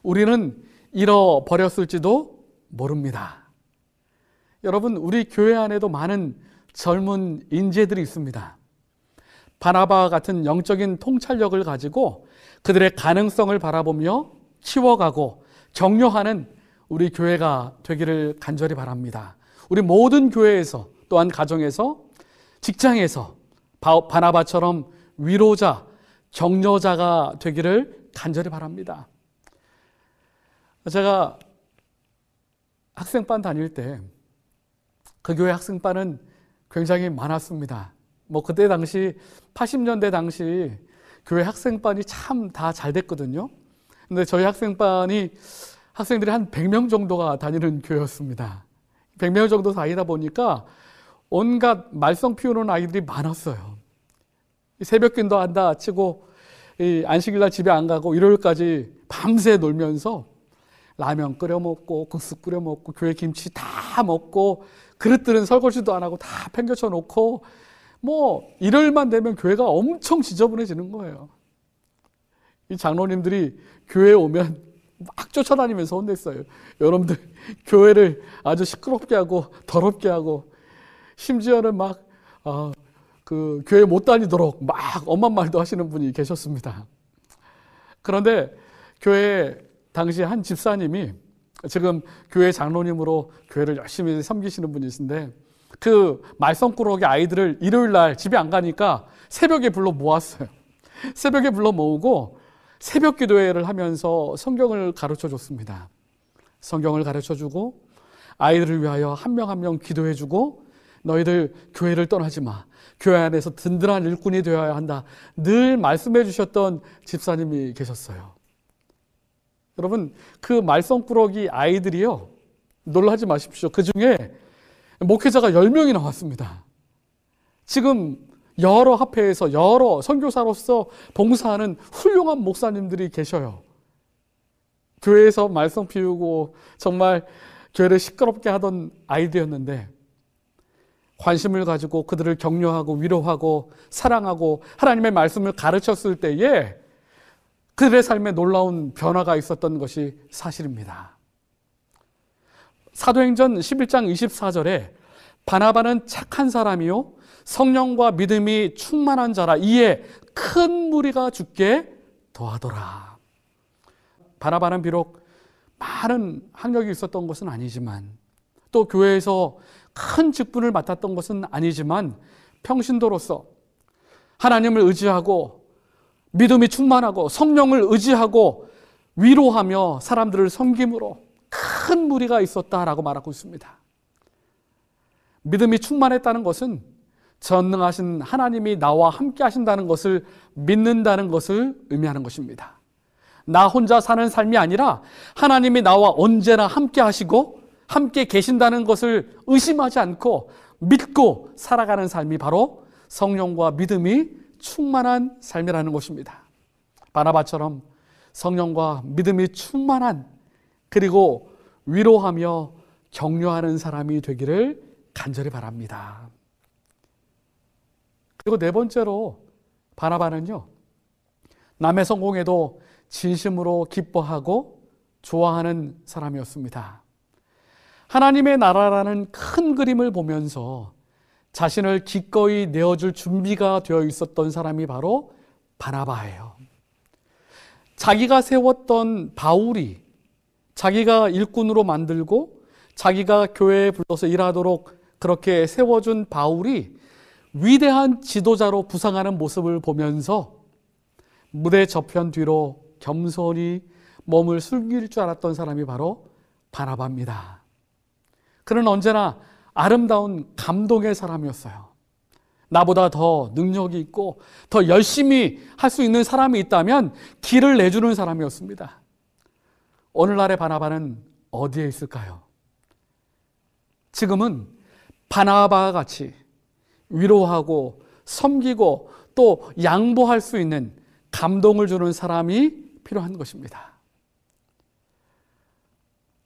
우리는 잃어버렸을지도 모릅니다. 여러분, 우리 교회 안에도 많은 젊은 인재들이 있습니다. 바나바 같은 영적인 통찰력을 가지고 그들의 가능성을 바라보며 키워가고 격려하는 우리 교회가 되기를 간절히 바랍니다. 우리 모든 교회에서 또한 가정에서 직장에서 바나바처럼 위로자, 격려자가 되기를 간절히 바랍니다. 제가 학생반 다닐 때 그 교회 학생반은 굉장히 많았습니다. 뭐 그때 당시 80년대 당시 교회 학생반이 참 다 잘 됐거든요. 근데 저희 학생반이 학생들이 한 100명 정도가 다니는 교회였습니다. 100명 정도 다니다 보니까 온갖 말썽 피우는 아이들이 많았어요. 새벽긴도 한다 치고 안식일날 집에 안 가고 일요일까지 밤새 놀면서 라면 끓여 먹고 국수 끓여 먹고 교회 김치 다 먹고 그릇들은 설거지도 안 하고 다 팽겨쳐 놓고 뭐 일요일만 되면 교회가 엄청 지저분해지는 거예요. 이 장로님들이 교회에 오면 막 쫓아다니면서 혼냈어요. 여러분들 교회를 아주 시끄럽게 하고 더럽게 하고 심지어는 막 어, 그 교회 못 다니도록 막 엄한 말도 하시는 분이 계셨습니다. 그런데 교회 당시 한 집사님이 지금 교회 장로님으로 교회를 열심히 섬기시는 분이신데 그 말썽꾸러기 아이들을 일요일 날 집에 안 가니까 새벽에 불러 모았어요. 새벽에 불러 모으고 새벽 기도회를 하면서 성경을 가르쳐 줬습니다. 성경을 가르쳐 주고 아이들을 위하여 한 명 한명 기도해 주고 너희들 교회를 떠나지 마. 교회 안에서 든든한 일꾼이 되어야 한다. 늘 말씀해 주셨던 집사님이 계셨어요. 여러분, 그 말썽꾸러기 아이들이요. 놀라지 마십시오. 그 중에 목회자가 10명이 나왔습니다. 지금 여러 합회에서 여러 선교사로서 봉사하는 훌륭한 목사님들이 계셔요. 교회에서 말썽 피우고 정말 교회를 시끄럽게 하던 아이들이었는데 관심을 가지고 그들을 격려하고 위로하고 사랑하고 하나님의 말씀을 가르쳤을 때에 그들의 삶에 놀라운 변화가 있었던 것이 사실입니다. 사도행전 11장 24절에 바나바는 착한 사람이요 성령과 믿음이 충만한 자라 이에 큰 무리가 죽게 더하더라. 바나바는 비록 많은 학력이 있었던 것은 아니지만 또 교회에서 큰 직분을 맡았던 것은 아니지만 평신도로서 하나님을 의지하고 믿음이 충만하고 성령을 의지하고 위로하며 사람들을 섬김으로 큰 무리가 있었다라고 말하고 있습니다. 믿음이 충만했다는 것은 전능하신 하나님이 나와 함께 하신다는 것을 믿는다는 것을 의미하는 것입니다. 나 혼자 사는 삶이 아니라 하나님이 나와 언제나 함께 하시고 함께 계신다는 것을 의심하지 않고 믿고 살아가는 삶이 바로 성령과 믿음이 충만한 삶이라는 것입니다. 바나바처럼 성령과 믿음이 충만한 그리고 위로하며 격려하는 사람이 되기를 간절히 바랍니다. 그리고 네 번째로 바나바는요. 남의 성공에도 진심으로 기뻐하고 좋아하는 사람이었습니다. 하나님의 나라라는 큰 그림을 보면서 자신을 기꺼이 내어줄 준비가 되어 있었던 사람이 바로 바나바예요. 자기가 세웠던 바울이 자기가 일꾼으로 만들고 자기가 교회에 불러서 일하도록 그렇게 세워준 바울이 위대한 지도자로 부상하는 모습을 보면서 무대 저편 뒤로 겸손히 몸을 숨길 줄 알았던 사람이 바로 바나바입니다. 그는 언제나 아름다운 감동의 사람이었어요. 나보다 더 능력이 있고 더 열심히 할 수 있는 사람이 있다면 길을 내주는 사람이었습니다. 오늘날의 바나바는 어디에 있을까요? 지금은 바나바와 같이 위로하고 섬기고 또 양보할 수 있는 감동을 주는 사람이 필요한 것입니다.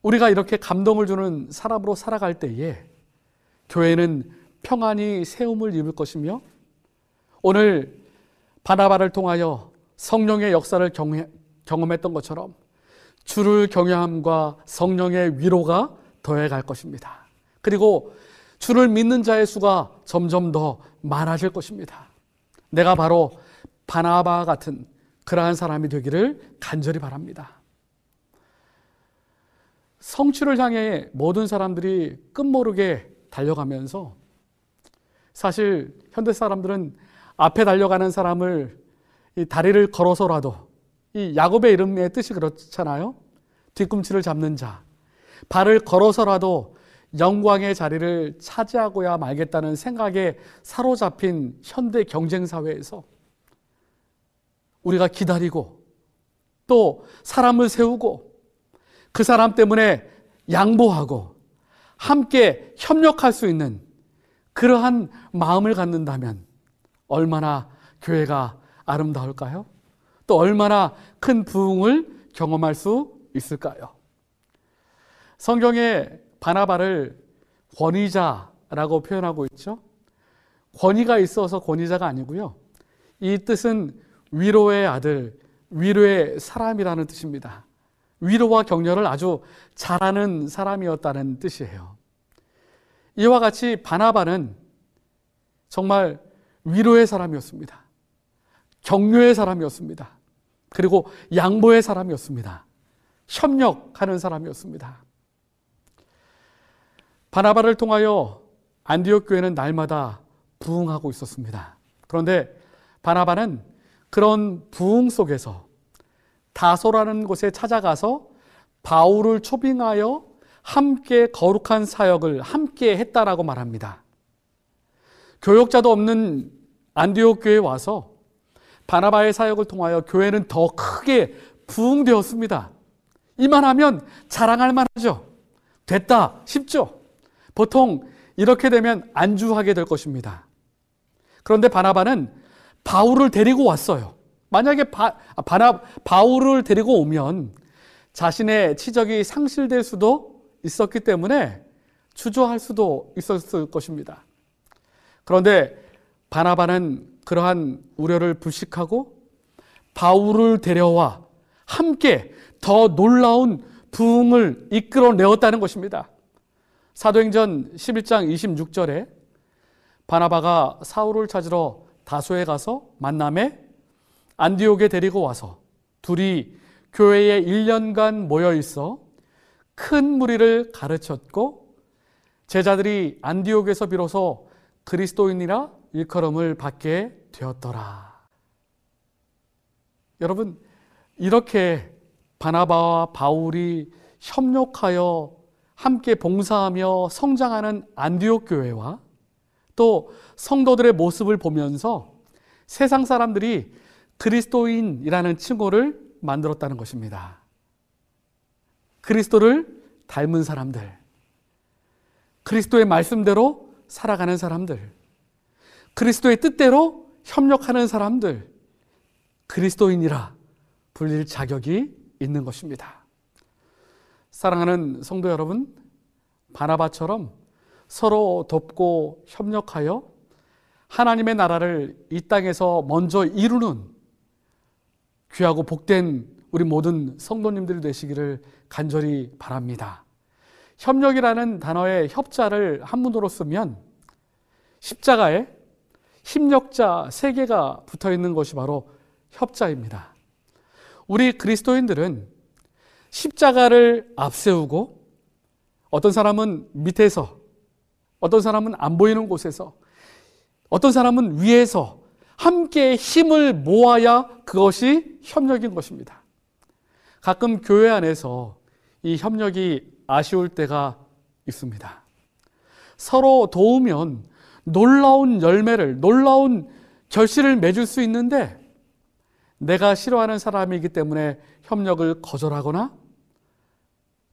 우리가 이렇게 감동을 주는 사람으로 살아갈 때에 교회는 평안히 세움을 입을 것이며 오늘 바나바를 통하여 성령의 역사를 경험했던 것처럼 주를 경외함과 성령의 위로가 더해갈 것입니다. 그리고 주를 믿는 자의 수가 점점 더 많아질 것입니다. 내가 바로 바나바 같은 그러한 사람이 되기를 간절히 바랍니다. 성취를 향해 모든 사람들이 끝모르게 달려가면서 사실 현대 사람들은 앞에 달려가는 사람을 다리를 걸어서라도 이 야곱의 이름의 뜻이 그렇잖아요. 뒤꿈치를 잡는 자. 발을 걸어서라도 영광의 자리를 차지하고야 말겠다는 생각에 사로잡힌 현대 경쟁 사회에서 우리가 기다리고 또 사람을 세우고 그 사람 때문에 양보하고 함께 협력할 수 있는 그러한 마음을 갖는다면 얼마나 교회가 아름다울까요? 또 얼마나 큰 부흥을 경험할 수 있을까요? 성경에 바나바를 권위자라고 표현하고 있죠. 권위가 있어서 권위자가 아니고요. 이 뜻은 위로의 아들, 위로의 사람이라는 뜻입니다. 위로와 격려를 아주 잘하는 사람이었다는 뜻이에요. 이와 같이 바나바는 정말 위로의 사람이었습니다. 격려의 사람이었습니다. 그리고 양보의 사람이었습니다. 협력하는 사람이었습니다. 바나바를 통하여 안디옥 교회는 날마다 부흥하고 있었습니다. 그런데 바나바는 그런 부흥 속에서 다소라는 곳에 찾아가서 바울을 초빙하여 함께 거룩한 사역을 함께 했다라고 말합니다. 교역자도 없는 안디옥 교회에 와서 바나바의 사역을 통하여 교회는 더 크게 부흥되었습니다. 이만하면 자랑할 만하죠. 됐다 싶죠. 보통 이렇게 되면 안주하게 될 것입니다. 그런데 바나바는 바울을 데리고 왔어요. 만약에 바, 바나, 바울을 데리고 오면 자신의 치적이 상실될 수도 있었기 때문에 주저할 수도 있었을 것입니다. 그런데 바나바는 그러한 우려를 불식하고 바울을 데려와 함께 더 놀라운 부흥을 이끌어내었다는 것입니다. 사도행전 11장 26절에 바나바가 사울을 찾으러 다소에 가서 만남에 안디옥에 데리고 와서 둘이 교회에 1년간 모여 있어 큰 무리를 가르쳤고 제자들이 안디옥에서 비로소 그리스도인이라 일컬음을 받게 되었더라. 여러분, 이렇게 바나바와 바울이 협력하여 함께 봉사하며 성장하는 안디옥 교회와 또 성도들의 모습을 보면서 세상 사람들이 그리스도인이라는 칭호를 만들었다는 것입니다. 그리스도를 닮은 사람들, 그리스도의 말씀대로 살아가는 사람들, 그리스도의 뜻대로 협력하는 사람들, 그리스도인이라 불릴 자격이 있는 것입니다. 사랑하는 성도 여러분, 바나바처럼 서로 돕고 협력하여 하나님의 나라를 이 땅에서 먼저 이루는 귀하고 복된 우리 모든 성도님들이 되시기를 간절히 바랍니다. 협력이라는 단어의 협자를 한문으로 쓰면 십자가에 협력자 세 개가 붙어 있는 것이 바로 협자입니다. 우리 그리스도인들은 십자가를 앞세우고 어떤 사람은 밑에서 어떤 사람은 안 보이는 곳에서 어떤 사람은 위에서 함께 힘을 모아야 그것이 협력인 것입니다. 가끔 교회 안에서 이 협력이 아쉬울 때가 있습니다. 서로 도우면 놀라운 열매를, 놀라운 결실을 맺을 수 있는데 내가 싫어하는 사람이기 때문에 협력을 거절하거나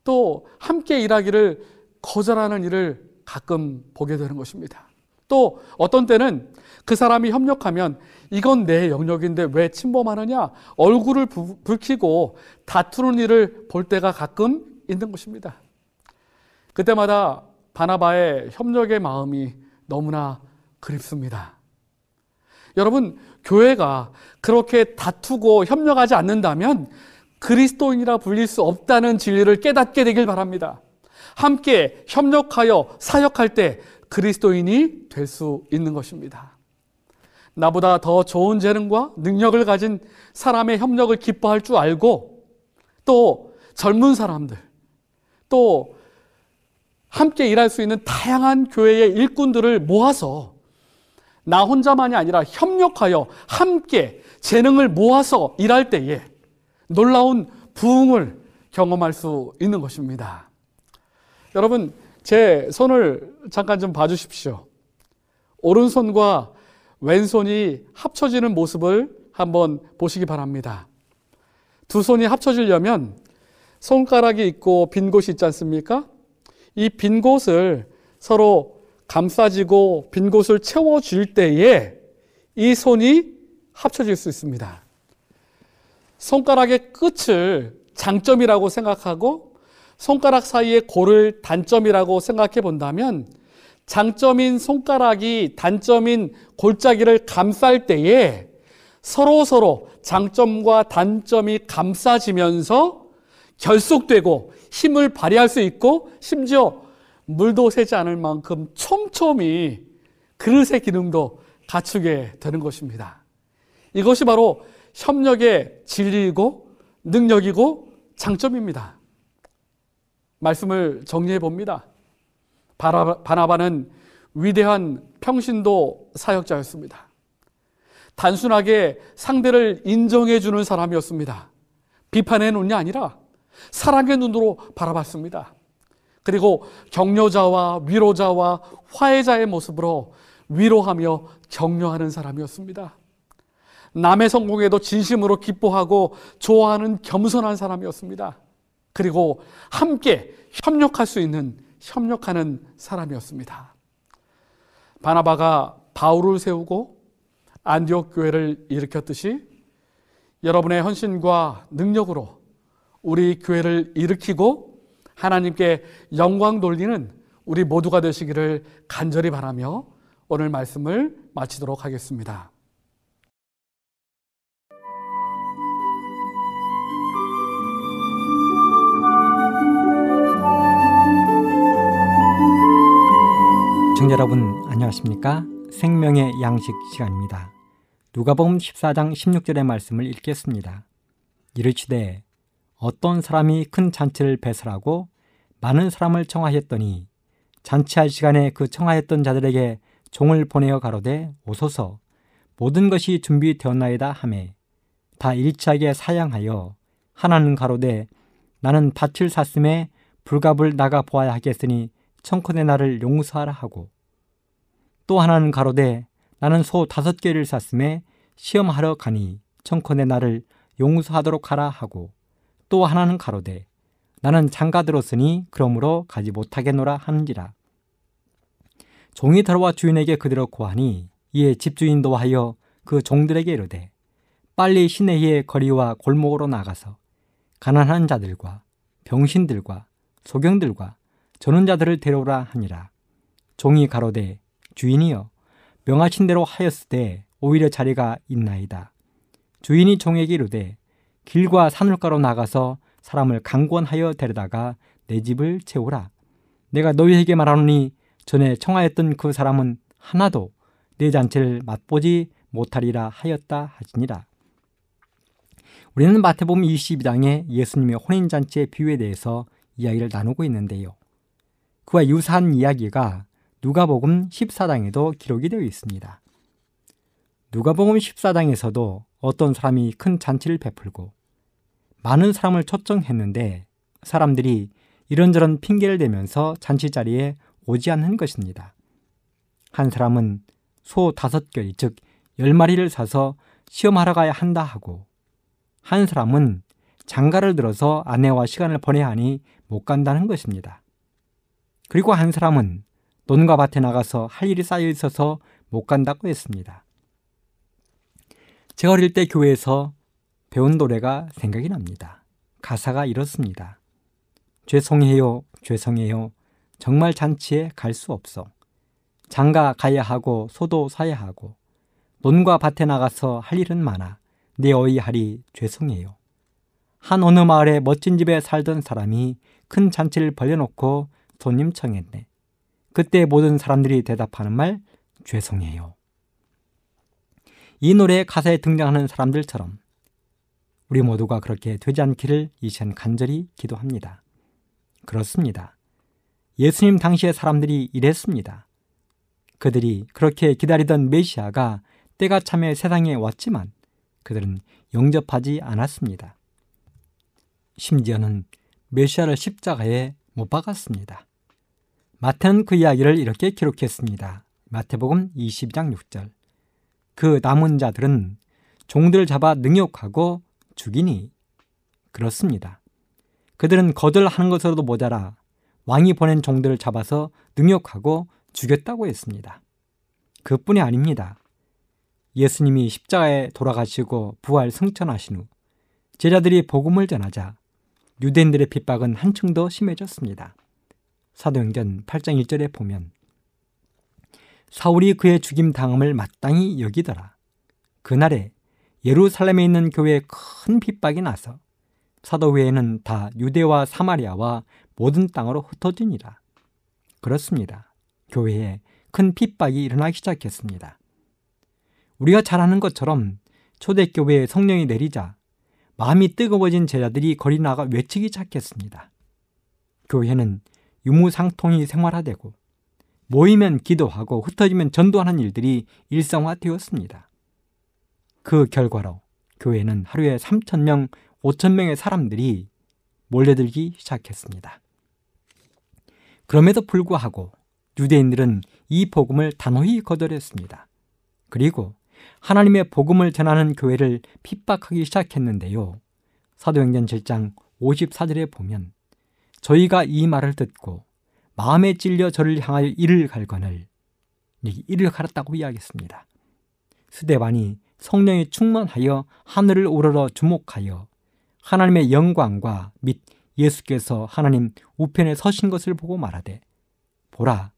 또 함께 일하기를 거절하는 일을 가끔 보게 되는 것입니다. 또 어떤 때는 그 사람이 협력하면 이건 내 영역인데 왜 침범하느냐 얼굴을 부, 붉히고 다투는 일을 볼 때가 가끔 있는 것입니다. 그때마다 바나바의 협력의 마음이 너무나 그립습니다. 여러분, 교회가 그렇게 다투고 협력하지 않는다면 그리스도인이라 불릴 수 없다는 진리를 깨닫게 되길 바랍니다. 함께 협력하여 사역할 때 그리스도인이 될 수 있는 것입니다. 나보다 더 좋은 재능과 능력을 가진 사람의 협력을 기뻐할 줄 알고 또 젊은 사람들 또 함께 일할 수 있는 다양한 교회의 일꾼들을 모아서 나 혼자만이 아니라 협력하여 함께 재능을 모아서 일할 때에 놀라운 부흥을 경험할 수 있는 것입니다. 여러분, 제 손을 잠깐 좀 봐주십시오. 오른손과 왼손이 합쳐지는 모습을 한번 보시기 바랍니다. 두 손이 합쳐지려면 손가락이 있고 빈 곳이 있지 않습니까? 이 빈 곳을 서로 감싸지고 빈 곳을 채워줄 때에 이 손이 합쳐질 수 있습니다. 손가락의 끝을 장점이라고 생각하고 손가락 사이의 골을 단점이라고 생각해 본다면 장점인 손가락이 단점인 골짜기를 감쌀 때에 서로 서로 장점과 단점이 감싸지면서 결속되고 힘을 발휘할 수 있고 심지어 물도 새지 않을 만큼 촘촘히 그릇의 기능도 갖추게 되는 것입니다. 이것이 바로 협력의 진리이고 능력이고 장점입니다. 말씀을 정리해 봅니다. 바나바는 위대한 평신도 사역자였습니다. 단순하게 상대를 인정해 주는 사람이었습니다. 비판의 눈이 아니라 사랑의 눈으로 바라봤습니다. 그리고 격려자와 위로자와 화해자의 모습으로 위로하며 격려하는 사람이었습니다. 남의 성공에도 진심으로 기뻐하고 좋아하는 겸손한 사람이었습니다. 그리고 함께 협력할 수 있는 협력하는 사람이었습니다. 바나바가 바울을 세우고 안디옥 교회를 일으켰듯이 여러분의 헌신과 능력으로 우리 교회를 일으키고 하나님께 영광 돌리는 우리 모두가 되시기를 간절히 바라며 오늘 말씀을 마치도록 하겠습니다. 시청자 여러분 안녕하십니까? 생명의 양식 시간입니다. 누가복음 14장 16절의 말씀을 읽겠습니다. 이르시되 어떤 사람이 큰 잔치를 배설하고 많은 사람을 청하였더니 잔치할 시간에 그 청하였던 자들에게 종을 보내어 가로되 오소서. 모든 것이 준비되었나이다 하매 다 일치하게 사양하여 하나는 가로되 나는 밭을 샀음에 불갑을 나가 보아야 하겠으니 청컨의 나를 용서하라 하고. 또 하나는 가로되 나는 소 다섯 개를 샀음에 시험하러 가니 청컨의 나를 용서하도록 하라 하고 또 하나는 가로되 나는 장가 들었으니 그러므로 가지 못하겠노라 하는지라 종이 들어와 주인에게 그대로 고하니 이에 집주인도 하여 그 종들에게 이르되 빨리 시내의 거리와 골목으로 나가서 가난한 자들과 병신들과 소경들과 저는 자들을 데려오라 하니라 종이 가로되 주인이여 명하신 대로 하였을 때 오히려 자리가 있나이다. 주인이 종에게 이르되 길과 산울가로 나가서 사람을 강권하여 데려다가 내 집을 채우라. 내가 너희에게 말하노니 전에 청하였던 그 사람은 하나도 내 잔치를 맛보지 못하리라 하였다 하지니라. 우리는 마태복음 22장에 예수님의 혼인잔치의 비유에 대해서 이야기를 나누고 있는데요. 그와 유사한 이야기가 누가복음 14장에도 기록이 되어 있습니다. 누가복음 14장에서도 어떤 사람이 큰 잔치를 베풀고 많은 사람을 초청했는데 사람들이 이런저런 핑계를 대면서 잔치 자리에 오지 않는 것입니다. 한 사람은 소 다섯 결, 즉, 열 마리를 사서 시험하러 가야 한다 하고, 한 사람은 장가를 들어서 아내와 시간을 보내야 하니 못 간다는 것입니다. 그리고 한 사람은 논과 밭에 나가서 할 일이 쌓여 있어서 못 간다고 했습니다. 제가 어릴 때 교회에서 배운 노래가 생각이 납니다. 가사가 이렇습니다. 죄송해요, 죄송해요. 정말 잔치에 갈 수 없어. 장가 가야 하고 소도 사야 하고 논과 밭에 나가서 할 일은 많아. 내 어이 하리 죄송해요. 한 어느 마을에 멋진 집에 살던 사람이 큰 잔치를 벌려놓고 손님 청했네. 그때 모든 사람들이 대답하는 말 죄송해요. 이 노래의 가사에 등장하는 사람들처럼 우리 모두가 그렇게 되지 않기를 이젠 간절히 기도합니다. 그렇습니다. 예수님 당시의 사람들이 이랬습니다. 그들이 그렇게 기다리던 메시아가 때가 참에 세상에 왔지만 그들은 영접하지 않았습니다. 심지어는 메시아를 십자가에 못 박았습니다. 마태는 그 이야기를 이렇게 기록했습니다. 마태복음 22장 6절. 그 남은 자들은 종들을 잡아 능욕하고 죽이니 그렇습니다. 그들은 거절하는 것으로도 모자라 왕이 보낸 종들을 잡아서 능욕하고 죽였다고 했습니다. 그뿐이 아닙니다. 예수님이 십자가에 돌아가시고 부활 승천하신 후 제자들이 복음을 전하자 유대인들의 핍박은 한층 더 심해졌습니다. 사도행전 8장 1절에 보면 사울이 그의 죽임 당함을 마땅히 여기더라. 그날에 예루살렘에 있는 교회에 큰 핍박이 나서 사도회에는 다 유대와 사마리아와 모든 땅으로 흩어지니라. 그렇습니다. 교회에 큰 핍박이 일어나기 시작했습니다. 우리가 잘 아는 것처럼 초대교회에 성령이 내리자 마음이 뜨거워진 제자들이 거리 나가 외치기 시작했습니다. 교회는 유무상통이 생활화되고 모이면 기도하고 흩어지면 전도하는 일들이 일상화되었습니다. 그 결과로 교회는 하루에 3천명, 5천명의 사람들이 몰려들기 시작했습니다. 그럼에도 불구하고 유대인들은 이 복음을 단호히 거절했습니다. 그리고 하나님의 복음을 전하는 교회를 핍박하기 시작했는데요. 사도행전 7장 54절에 보면 저희가 이 말을 듣고 마음에 찔려 저를 향하여 이를 갈거늘 이를 갈았다고 이야기했습니다. 스데반이 성령에 충만하여 하늘을 우러러 주목하여 하나님의 영광과 및 예수께서 하나님 우편에 서신 것을 보고 말하되 보라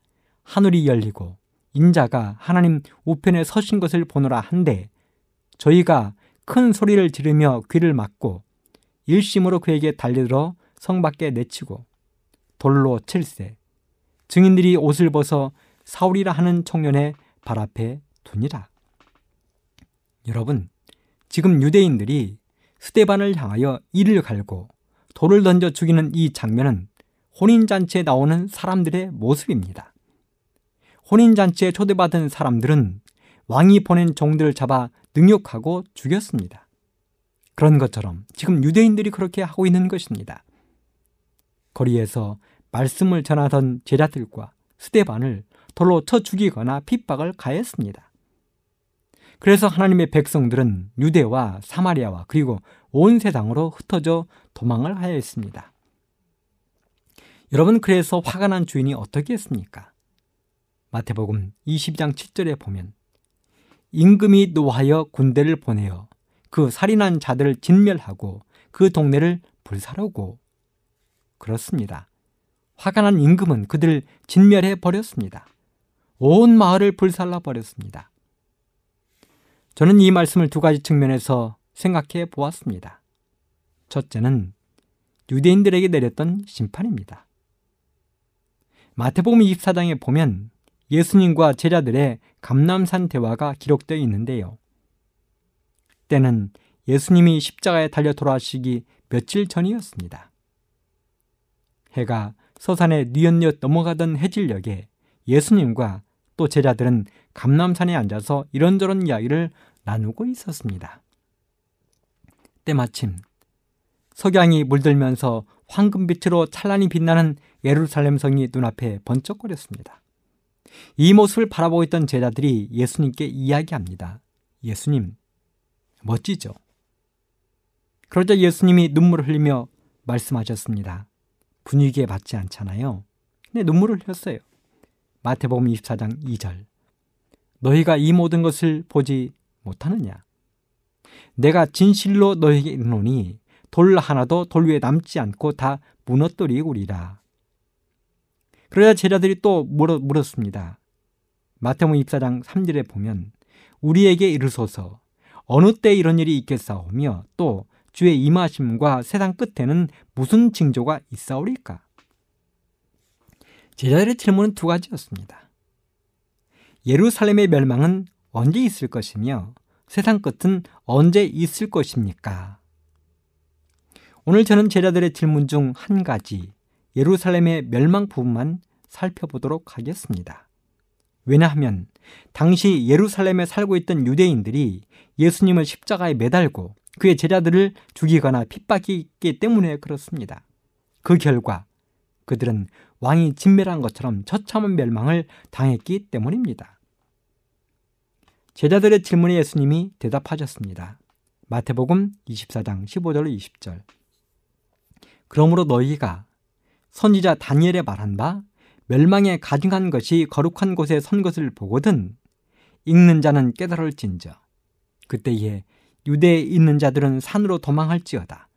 하늘이 열리고 인자가 하나님 우편에 서신 것을 보노라 한데 저희가 큰 소리를 지르며 귀를 막고 일심으로 그에게 달려들어 성 밖에 내치고 돌로 칠세 증인들이 옷을 벗어 사울이라 하는 청년의 발 앞에 두니라. 여러분, 지금 유대인들이 스테반을 향하여 이를 갈고 돌을 던져 죽이는 이 장면은 혼인잔치에 나오는 사람들의 모습입니다. 혼인잔치에 초대받은 사람들은 왕이 보낸 종들을 잡아 능욕하고 죽였습니다. 그런 것처럼 지금 유대인들이 그렇게 하고 있는 것입니다. 거리에서 말씀을 전하던 제자들과 스테반을 돌로 쳐 죽이거나 핍박을 가했습니다. 그래서 하나님의 백성들은 유대와 사마리아와 그리고 온 세상으로 흩어져 도망을 하였습니다. 여러분 그래서 화가 난 주인이 어떻게 했습니까? 마태복음 22장 7절에 보면 임금이 노하여 군대를 보내어 그 살인한 자들을 진멸하고 그 동네를 불사르고 그렇습니다. 화가 난 임금은 그들을 진멸해 버렸습니다. 온 마을을 불살라 버렸습니다. 저는 이 말씀을 두 가지 측면에서 생각해 보았습니다. 첫째는 유대인들에게 내렸던 심판입니다. 마태복음 24장에 보면 예수님과 제자들의 감남산 대화가 기록되어 있는데요. 때는 예수님이 십자가에 달려 돌아가시기 며칠 전이었습니다. 해가 서산에 뉘엿뉘엿 넘어가던 해질녘에 예수님과 또 제자들은 감남산에 앉아서 이런저런 이야기를 나누고 있었습니다. 때마침 석양이 물들면서 황금빛으로 찬란히 빛나는 예루살렘 성이 눈앞에 번쩍거렸습니다. 이 모습을 바라보고 있던 제자들이 예수님께 이야기합니다. 예수님, 멋지죠? 그러자 예수님이 눈물을 흘리며 말씀하셨습니다. 분위기에 맞지 않잖아요. 근데 눈물을 흘렸어요. 마태복음 24장 2절. 너희가 이 모든 것을 보지 못하느냐? 내가 진실로 너희에게 이르노니 돌 하나도 돌 위에 남지 않고 다 무너뜨리우리라. 그러자 제자들이 또 물었, 습니다 마태복음 24장 3절에 보면 우리에게 이르소서 어느 때 이런 일이 있겠사오며 또 주의 임하심과 세상 끝에는 무슨 징조가 있사오리까? 제자들의 질문은 두 가지였습니다. 예루살렘의 멸망은 언제 있을 것이며 세상 끝은 언제 있을 것입니까? 오늘 저는 제자들의 질문 중 한 가지, 예루살렘의 멸망 부분만 살펴보도록 하겠습니다. 왜냐하면 당시 예루살렘에 살고 있던 유대인들이 예수님을 십자가에 매달고 그의 제자들을 죽이거나 핍박했기 때문에 그렇습니다. 그 결과 그들은 왕이 진멸한 것처럼 처참한 멸망을 당했기 때문입니다. 제자들의 질문에 예수님이 대답하셨습니다. 마태복음 24장 15절 20절. 그러므로 너희가 선지자 다니엘의 말한 바 멸망에 가증한 것이 거룩한 곳에 선 것을 보거든 읽는 자는 깨달을진저 그때에 유대에 있는 자들은 산으로 도망할지어다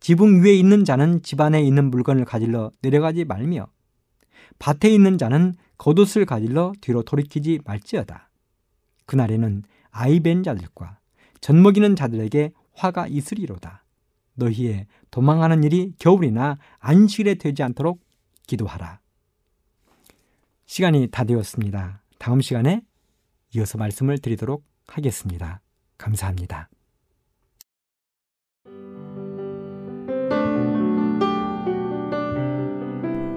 지붕 위에 있는 자는 집 안에 있는 물건을 가질러 내려가지 말며 밭에 있는 자는 겉옷을 가질러 뒤로 돌이키지 말지어다 그날에는 아이 벤 자들과 젖 먹이는 자들에게 화가 있으리로다 너희의 도망하는 일이 겨울이나 안식일에 되지 않도록 기도하라 시간이 다 되었습니다. 다음 시간에 이어서 말씀을 드리도록 하겠습니다. 감사합니다.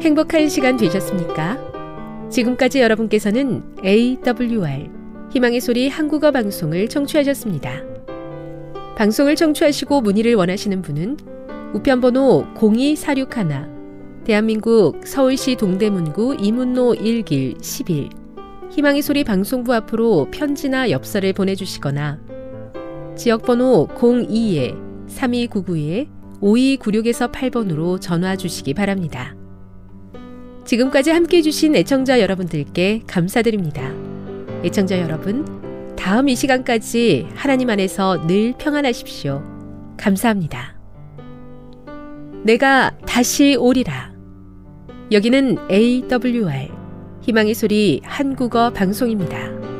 행복한 시간 되셨습니까? 지금까지 여러분께서는 AWR 희망의 소리 한국어 방송을 청취하셨습니다. 방송을 청취하시고 문의를 원하시는 분은 우편번호 02461 대한민국 서울시 동대문구 이문로 1길 11 희망의 소리 방송부 앞으로 편지나 엽서를 보내주시거나 지역번호 02-3299-5296에서 8번으로 전화 주시기 바랍니다. 지금까지 함께 해주신 애청자 여러분들께 감사드립니다. 애청자 여러분, 다음 이 시간까지 하나님 안에서 늘 평안하십시오. 감사합니다. 내가 다시 오리라. 여기는 AWR 희망의 소리 한국어 방송입니다.